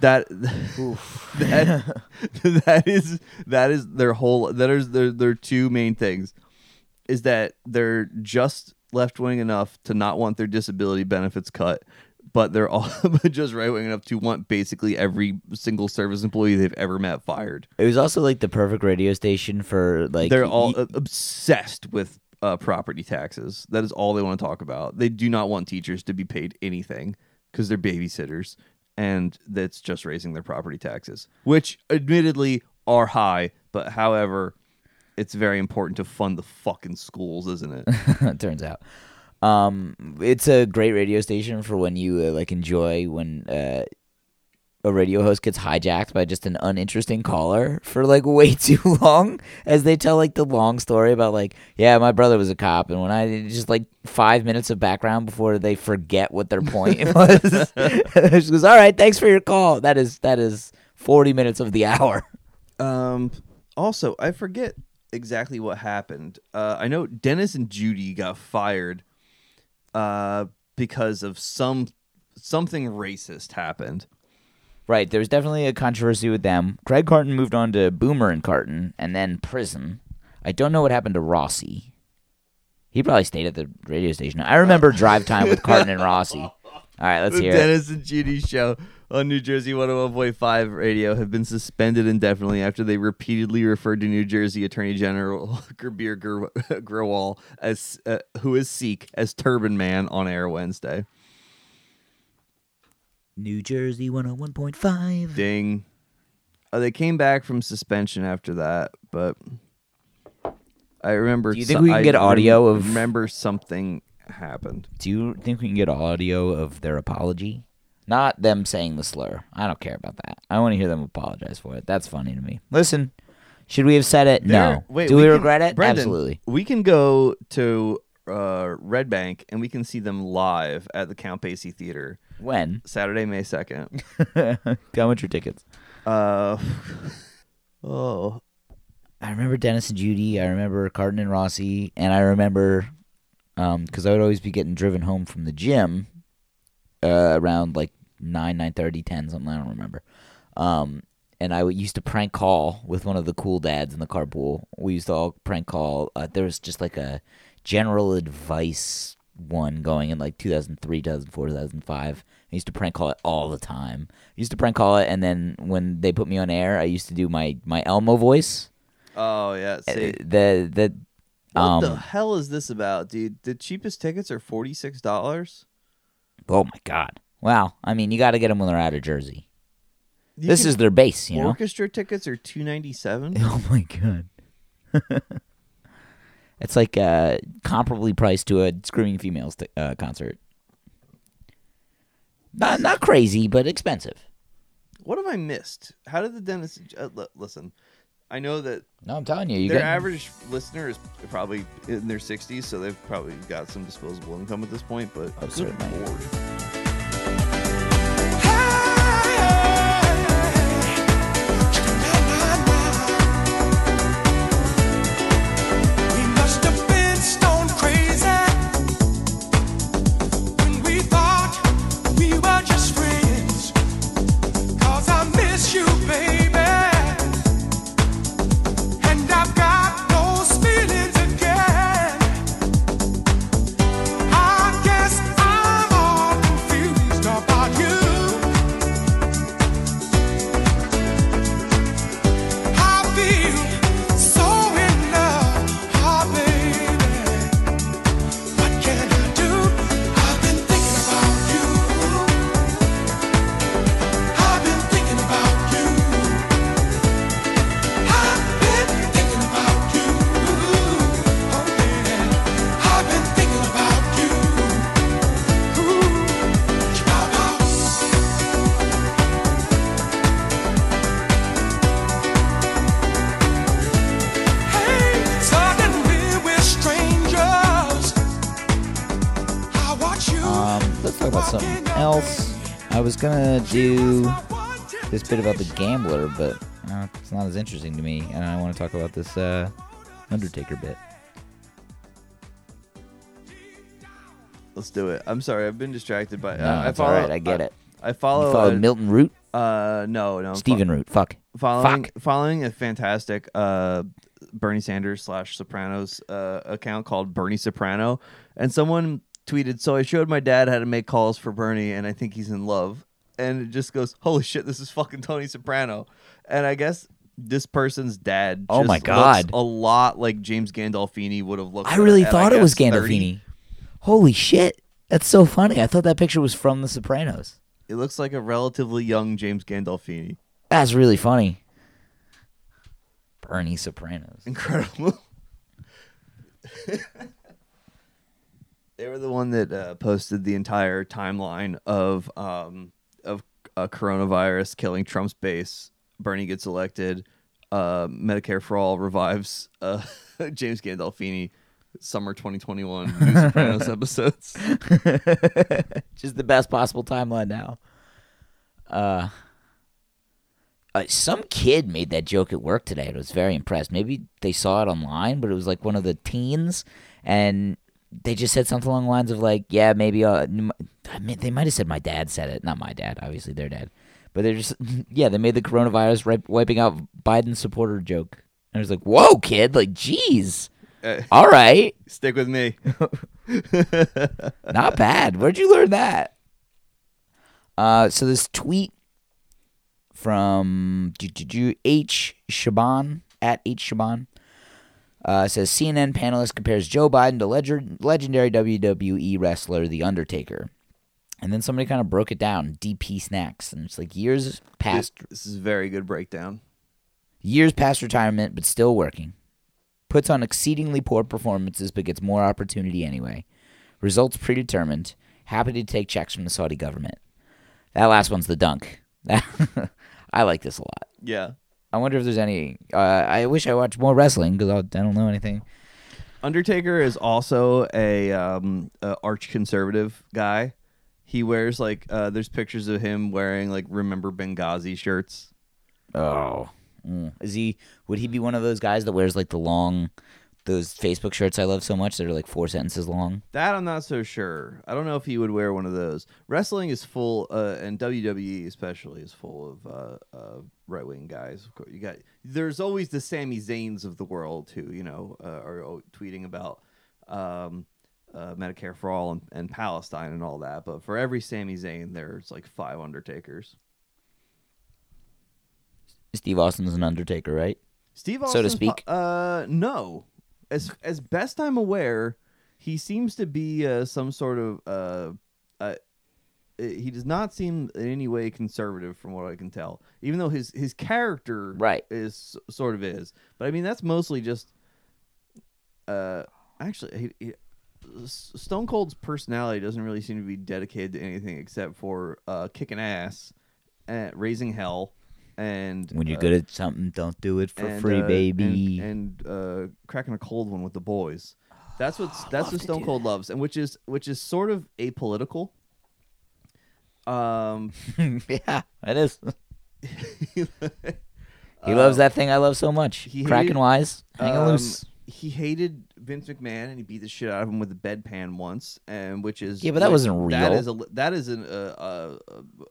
That that that is that is their whole that is their their two main things is that they're just left wing enough to not want their disability benefits cut, but they're all just right wing enough to want basically every single service employee they've ever met fired. It was also like the perfect radio station for like They're all y- obsessed with uh, property taxes. That is all they want to talk about. They do not want teachers to be paid anything because they're babysitters, and that's just raising their property taxes, which admittedly are high. But however, it's very important to fund the fucking schools, isn't it? it turns out. Um, it's a great radio station for when you uh, like enjoy when uh, a radio host gets hijacked by just an uninteresting caller for like way too long as they tell like the long story about like yeah my brother was a cop and when i just like five minutes of background before they forget what their point was she goes all right thanks for your call that is that is 40 minutes of the hour Um. Also, I forget exactly what happened. Uh, I know Dennis and Judy got fired. Uh, because of some something racist happened. Right there was definitely a controversy with them. Craig carton moved on to boomer and carton and then prison i don't know what happened to rossi. He probably stayed at the radio station. I remember drive time with carton and rossi. All right let's the hear it. Dennis and Judy show on New Jersey 101.5 radio have been suspended indefinitely after they repeatedly referred to New Jersey Attorney General Gurbir Grewal as uh, who is Sikh as Turban Man on air Wednesday. New Jersey 101.5. Ding. Uh, they came back from suspension after that, but I remember. Do you think so- we can I get audio of- Remember something happened. Do you think we can get audio of their apology? Not them saying the slur. I don't care about that. I want to hear them apologize for it. That's funny to me. Listen, should we have said it? There- no. Wait, Do we, can- regret it? Brendan, Absolutely. We can go to uh, Red Bank and we can see them live at the Count Basie Theater When? Saturday, May second. How much are tickets? Uh, oh, I remember Dennis and Judy. I remember Carton and Rossi, and I remember because I would always be getting driven home from the gym uh, around like nine, nine thirty, ten, something. I don't remember. Um, and I would- used to prank call with one of the cool dads in the carpool. We used to all prank call. Uh, there was just like a general advice one going in like 2003, 2004, 2005. I used to prank call it all the time. I used to prank call it, and then when they put me on air, I used to do my my Elmo voice. oh yeah. Uh, See, the the what um the hell is this about, dude? The cheapest tickets are forty six dollars. oh my god wow i mean you got to get them when they're out of jersey this is their base you know orchestra tickets are two ninety seven. oh my god it's like uh comparably priced to a screaming females t- uh, concert not not crazy but expensive What have I missed? How did the dentist Uh, li- listen, I know that no i'm telling you you their got average listener is probably in their 60s, so they've probably got some disposable income at this point. But Oh, good certainly. lord. Gonna do this bit about the gambler but uh, it's not as interesting to me and i want to talk about this uh undertaker bit Let's do it. I'm sorry, I've been distracted by. No, uh, I it's all follow, right, I get it. I follow. you follow milton root Uh, no, no. I'm fo- Stephen Root. Fuck. following Fuck. following a fantastic uh Bernie Sanders slash Sopranos uh account called Bernie Soprano, and someone tweeted, "So I showed my dad how to make calls for Bernie, and I think he's in love." And it just goes, "Holy shit, this is fucking Tony Soprano," and I guess. This person's dad. Oh just my looks God. A lot like James Gandolfini would have looked. I at- really at, thought it was guess, 30. Gandolfini. Holy shit. That's so funny. I thought that picture was from The Sopranos. It looks like a relatively young James Gandolfini. That's really funny. Bernie Sopranos. Incredible. they were the one that uh, posted the entire timeline of um, of uh, coronavirus killing Trump's base. Bernie gets elected. Uh, Medicare for all revives uh, James Gandolfini. Summer 2021 New Sopranos episodes. Just the best possible timeline now. Uh, uh, some kid made that joke at work today. I was very impressed. Maybe they saw it online, but it was like one of the teens, and they just said something along the lines of like, "Yeah, maybe." Uh, I mean, they might have said my dad said it, not my dad. Obviously, their dad. But they're just, yeah, they made the coronavirus wiping out Biden supporter joke. And I was like, "Whoa, kid! Like, jeez, Uh, all right." stick with me. Not bad. Where'd you learn that? Uh, so this tweet from H Shaban at H Shaban uh, says CNN panelist compares Joe Biden to legend, legendary WWE wrestler The Undertaker, and then somebody kind of broke it down. DP Snacks, and it's like years past This is a very good breakdown. years past retirement, but still working. Puts on exceedingly poor performances, but gets more opportunity anyway. Results predetermined. Happy to take checks from the Saudi government. That last one's the dunk. I like this a lot. Yeah. I wonder if there's any. Uh, I wish I watched more wrestling because I don't know anything. Undertaker is also a, um, a arch conservative guy. He wears like uh, there's pictures of him wearing like remember Benghazi shirts. Oh, Mm. is he? Would he be one of those guys that wears like the long, those Facebook shirts I love so much that are like four sentences long? That I'm not so sure. I don't know if he would wear one of those. Wrestling is full, uh, and WWE especially is full of uh, uh, right wing guys. Of course, you got there's always the Sami Zayns of the world who you know uh, are tweeting about um, uh, Medicare for all and, and Palestine and all that. But for every Sami Zayn, there's like five Undertakers. Steve Austin's an Undertaker, right? Steve Austin, So to speak? Uh, no. As as best I'm aware, he seems to be uh, some sort of uh, uh, he does not seem in any way conservative from what I can tell. Even though his his character Right. is sort of is, but I mean that's mostly just uh actually he, he, Stone Cold's personality doesn't really seem to be dedicated to anything except for uh, kicking ass, and raising hell, and When you're uh, good at something, don't do it for and, free, uh, baby. and, and uh, cracking a cold one with the boys. That's what's that's what Stone Cold loves, and which is which is sort of apolitical. Um, yeah, it is. He loves that thing I love so much. he Cracking hated- wise, hanging um, loose. He hated Vince McMahon, and he beat the shit out of him with a bedpan once, and which is Yeah, but that like- wasn't real. is a that is an uh, uh,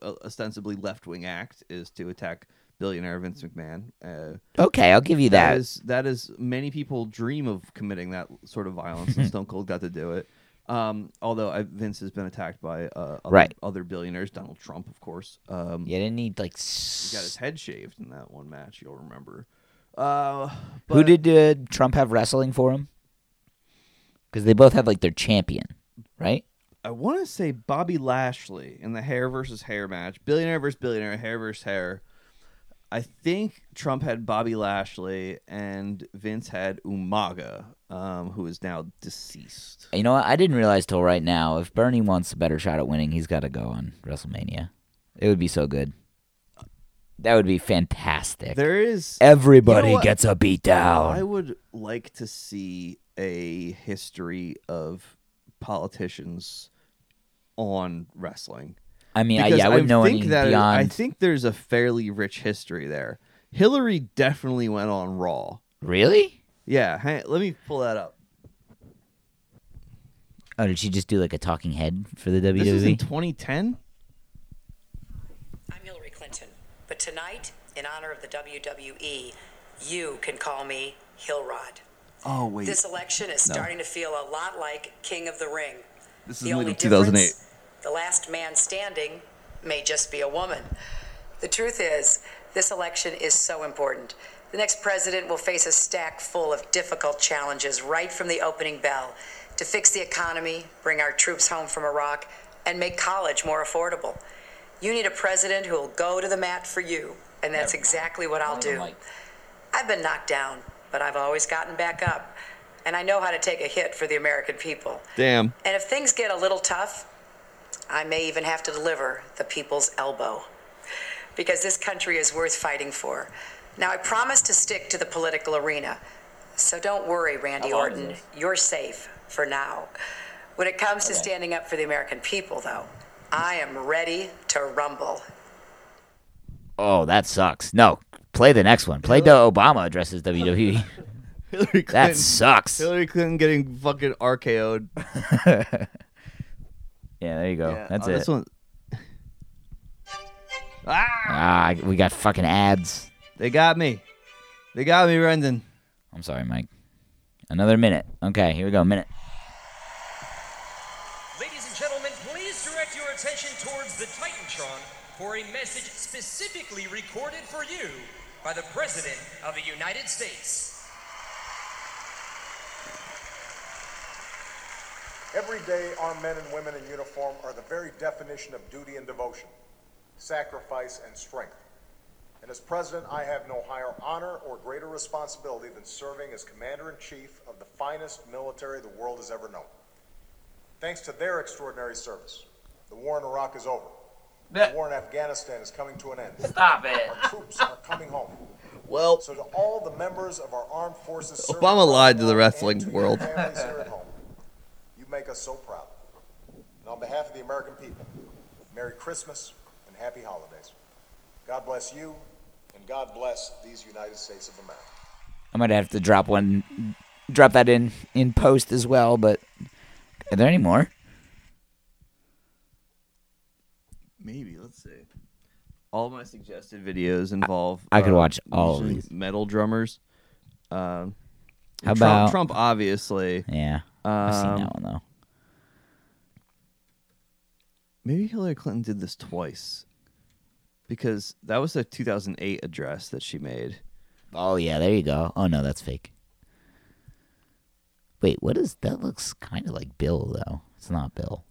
uh, ostensibly left wing act is to attack billionaire Vince McMahon. Uh, Okay, I'll give you that that. is that is many people dream of committing that sort of violence, and Stone Cold got to do it. Um, although I, Vince has been attacked by uh, other, Right. other billionaires, Donald Trump, of course. Um, yeah, didn't he like? he got his head shaved in that one match. You'll remember. Uh, Who did uh, Trump have wrestling for him? Because they both had like their champion, right? I want to say Bobby Lashley in the hair versus hair match, billionaire versus billionaire, hair versus hair. I think Trump had Bobby Lashley and Vince had Umaga, um, who is now deceased. You know what? I didn't realize till right now. If Bernie wants a better shot at winning, he's got to go on WrestleMania. It would be so good. That would be fantastic. There is Everybody You know gets a beat down. I would like to see a history of politicians on wrestling. I mean, I, yeah, I wouldn't know think that beyond. I think there's a fairly rich history there. Hillary definitely went on Raw. really? Yeah, hang, let me pull that up. Oh, did she just do like a talking head for the This is in 2010. I'm Hillary Clinton, but tonight, in honor of the WWE, you can call me Hillrod. Oh wait, This election is No. starting to feel a lot like King of the Ring. this is The only like 2008. difference, the last man standing may just be a woman. The truth is, this election is so important. The next president will face a stack full of difficult challenges right from the opening bell to fix the economy, bring our troops home from Iraq, and make college more affordable. You need a president who will go to the mat for you, and that's exactly what I'll do. I've been knocked down, but I've always gotten back up, and I know how to take a hit for the American people. Damn. And if things get a little tough, I may even have to deliver the people's elbow. because this country is worth fighting for. Now, I promise to stick to the political arena. So don't worry, Randy How long is Orton. You're safe for now. When it comes to standing up for the American people, though, I am ready to rumble. Oh, that sucks. No, play the next one. Play the Obama addresses WWE. Hillary Clinton, that sucks. Hillary Clinton getting fucking RKO'd. Yeah, there you go. Yeah, That's oh, it. This one. Ah! Ah, we got fucking ads. They got me. They got me, Rendon. I'm sorry, Mike. Another minute. Okay, here we go. Minute. Ladies and gentlemen, please direct your attention towards the Titantron for a message specifically recorded for you by the President of the United States. Every day, our men and women in uniform are the very definition of duty and devotion, sacrifice and strength. And as president, I have no higher honor or greater responsibility than serving as commander in chief of the finest military the world has ever known. Thanks to their extraordinary service, the war in Iraq is over. The war in Afghanistan is coming to an end. Stop it. Our troops are coming home. Well, So to all the members of our armed forces, Obama lied to the wrestling to world. Families here at home, you make us so proud. And on behalf of the American people, Merry Christmas and Happy Holidays. God bless you, and God bless these United States of America. I might have to drop one, drop that in in post as well. But are there any more? Maybe. Let's see. All my suggested videos involve. I could uh, watch all of usually these. metal drummers. Um, How Trump, about- Trump? Obviously. Yeah, I've seen Um, that one though. Maybe Hillary Clinton did this twice. Because that was a 2008 address that she made. Oh yeah, there you go. Oh no, that's fake. Wait, what is that? Looks kind of like Bill though. It's not Bill.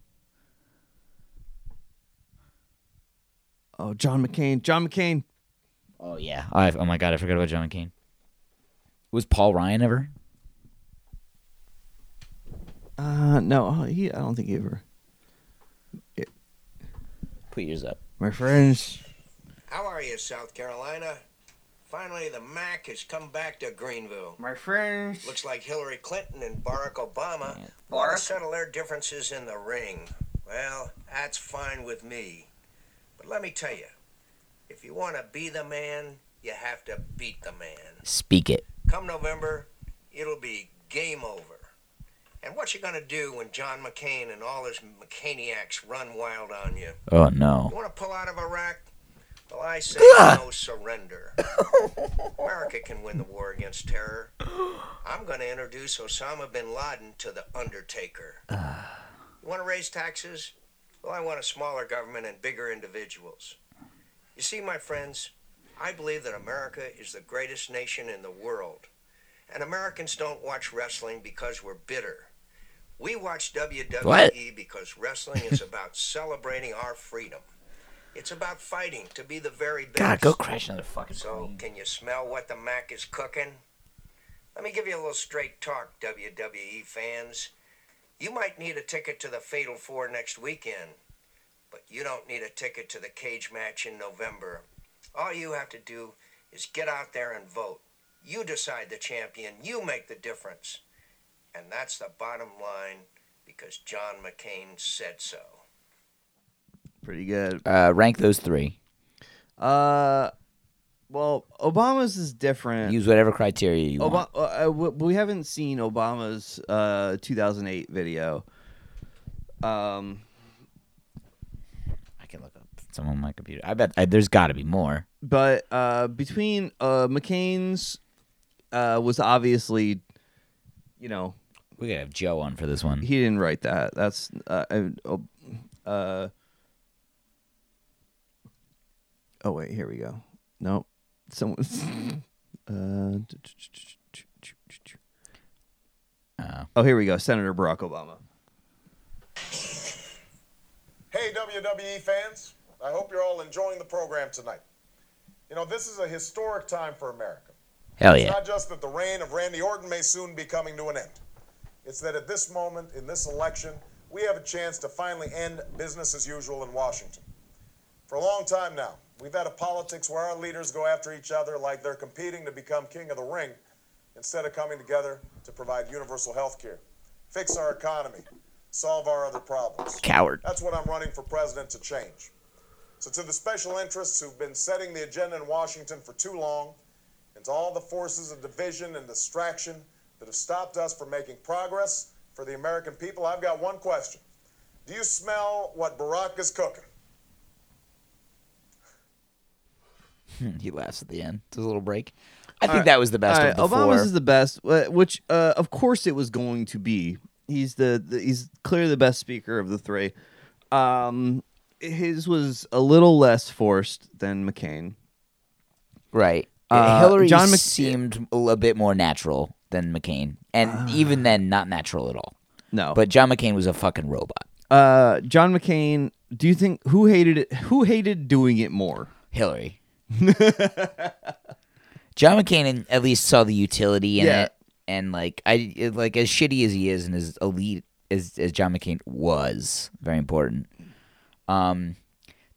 Oh, John McCain. John McCain. Oh yeah. Oh, I, oh my god, I forgot about John McCain. Was Paul Ryan ever? Uh, no, oh, he. I don't think he ever. Put yours up. My friends. How are you, South Carolina? Finally, the Mac has come back to Greenville. My friends. Looks like Hillary Clinton and Barack Obama Yeah. want to settle their differences in the ring. Well, that's fine with me. But let me tell you, if you want to be the man, you have to beat the man. Speak it. Come November, it'll be game over. And what you gonna do when John McCain and all his McCainiacs run wild on you? Oh no. You want to pull out of Iraq? Well, I say no surrender. America can win the war against terror. I'm going to introduce Osama bin Laden to the Undertaker. Ah. You want to raise taxes? Well, I want a smaller government and bigger individuals. You see, my friends, I believe that America is the greatest nation in the world. And Americans don't watch wrestling because we're bitter. We watch WWE What? because wrestling is about celebrating our freedom. It's about fighting to be the very best. God, go crash another fucking So, plane. can you smell what the Mac is cooking? Let me give you a little straight talk, WWE fans. You might need a ticket to the Fatal Four next weekend, but you don't need a ticket to the cage match in November. All you have to do is get out there and vote. You decide the champion, you make the difference. And that's the bottom line because John McCain said so. Pretty good. Uh, rank those three. Uh, well, Obama's is different. Use whatever criteria you Obama, want. uh, uh, we haven't seen Obama's uh 2008 video. Um, I can look up some on my computer. I bet I, there's got to be more. but uh, between uh McCain's uh was obviously, you know, We gotta have Joe on for this one. he didn't write that. That's uh Oh wait, here we go. Nope. Someone's uh Uh, Oh, here we go. Senator Barack Obama. Hey, WWE fans. I hope you're all enjoying the program tonight. You know, this is a historic time for America. hell It's yeah. not just that the reign of Randy Orton may soon be coming to an end. It's that at this moment, in this election, we have a chance to finally end business as usual in Washington. For a long time now, We've had a politics where our leaders go after each other like they're competing to become king of the ring instead of coming together to provide universal health care, fix our economy, solve our other problems. Coward. That's what I'm running for president to change. So, to the special interests who've been setting the agenda in Washington for too long, and to all the forces of division and distraction that have stopped us from making progress for the American people, I've got one question. Do you smell what Barack is cooking? He laughs at the end. It's a little break. I think that was the best All of the right, four. Obama's is the best, uh, which uh, of course it was going to be. He's the, the he's clearly the best speaker of the three. Um, his was a little less forced than McCain. Right. Uh, Hillary John Mc- seemed a bit more natural than McCain, and even then, not natural at all. No, But John McCain was a fucking robot. uh, John McCain. Do you think who hated it? Who hated doing it more? Hillary. John McCain at least saw the utility in Yeah. it, and like I it- like as shitty as he is and as elite as as John McCain was, very important. Um,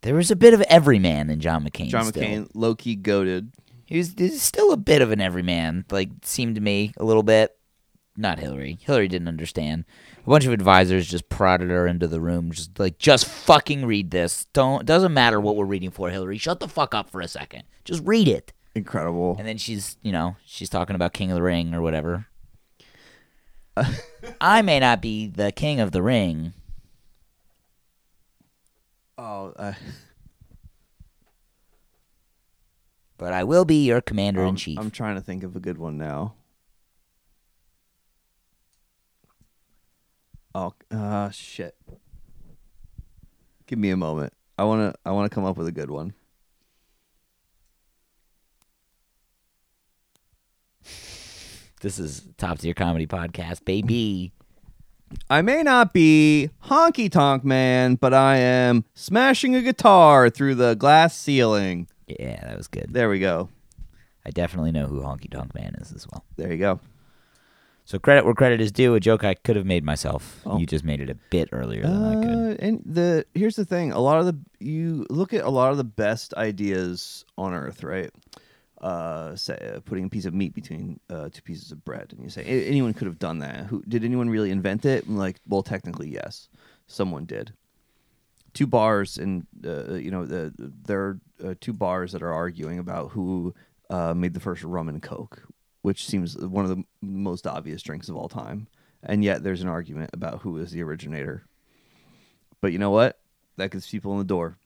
there was a bit of everyman in John McCain. John still. McCain, low key goaded. He was, he was still a bit of an everyman, like seemed to me a little bit. Not Hillary. Hillary didn't understand. A bunch of advisors just prodded her into the room, just like, just fucking read this. Don't doesn't matter what we're reading for, Hillary. Shut the fuck up for a second. Just read it. Incredible. And then she's, you know, she's talking about King of the Ring or whatever. I may not be the king of the ring. Oh, uh, but I will be your commander in I'm- chief. I'm trying to think of a good one now. Oh, uh, shit. Give me a moment. I wanna, I wanna come up with a good one. This is top tier comedy podcast, baby. I may not be honky tonk man, but I am smashing a guitar through the glass ceiling. Yeah, that was good. There we go. I definitely know who Honky Tonk Man is as well. There you go. So credit where credit is due. A joke I could have made myself. Oh. You just made it a bit earlier than I could. Uh, and the here's the thing: a lot of the you look at a lot of the best ideas on Earth, right? Uh, say uh, putting a piece of meat between uh, two pieces of bread, and you say "A- anyone could have done that. Who did anyone really invent it? And like, well, technically, yes, someone did. Two bars, and uh, you know, the, there are uh, two bars that are arguing about who uh, made the first rum and coke, which seems one of the most obvious drinks of all time. And yet, there's an argument about who is the originator. But you know what? That gets people in the door.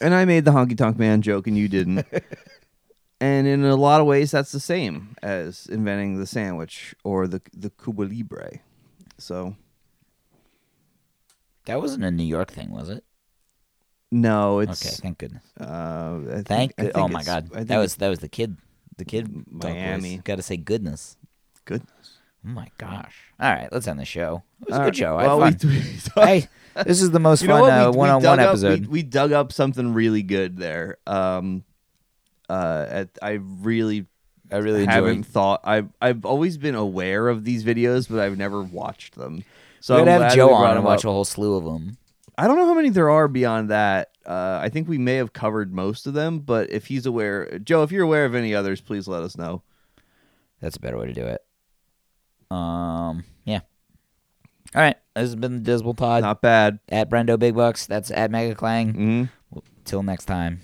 And I made the honky tonk man joke, and you didn't. and in a lot of ways, that's the same as inventing the sandwich or the the Cuba Libre. So That wasn't a New York thing, was it? no, it's okay, thank goodness. Uh, I think- Thank. Oh my God, that was that was the kid. The kid. Miami. Got to say goodness. goodness. Oh my gosh. All right, let's end the show. It was a All good right, show. well, I had fun. we- hey, this is the most You know fun what? uh, We- we one-on-one dug up- episode. we, we dug up something really good there. Um, uh, at, I really, I really haven't thought. I've I've always been aware of these videos, but I've never watched them. So I'm We'd have glad Joe we brought on and them watch up. a whole slew of them. I don't know how many there are beyond that. Uh, I think we may have covered most of them, but if he's aware, Joe, if you're aware of any others, please let us know. That's a better way to do it. Um, yeah. All right, this has been the Dismal Pod Not bad. at Brendo Big Bucks. That's at Mega Clang. hmm Till next time.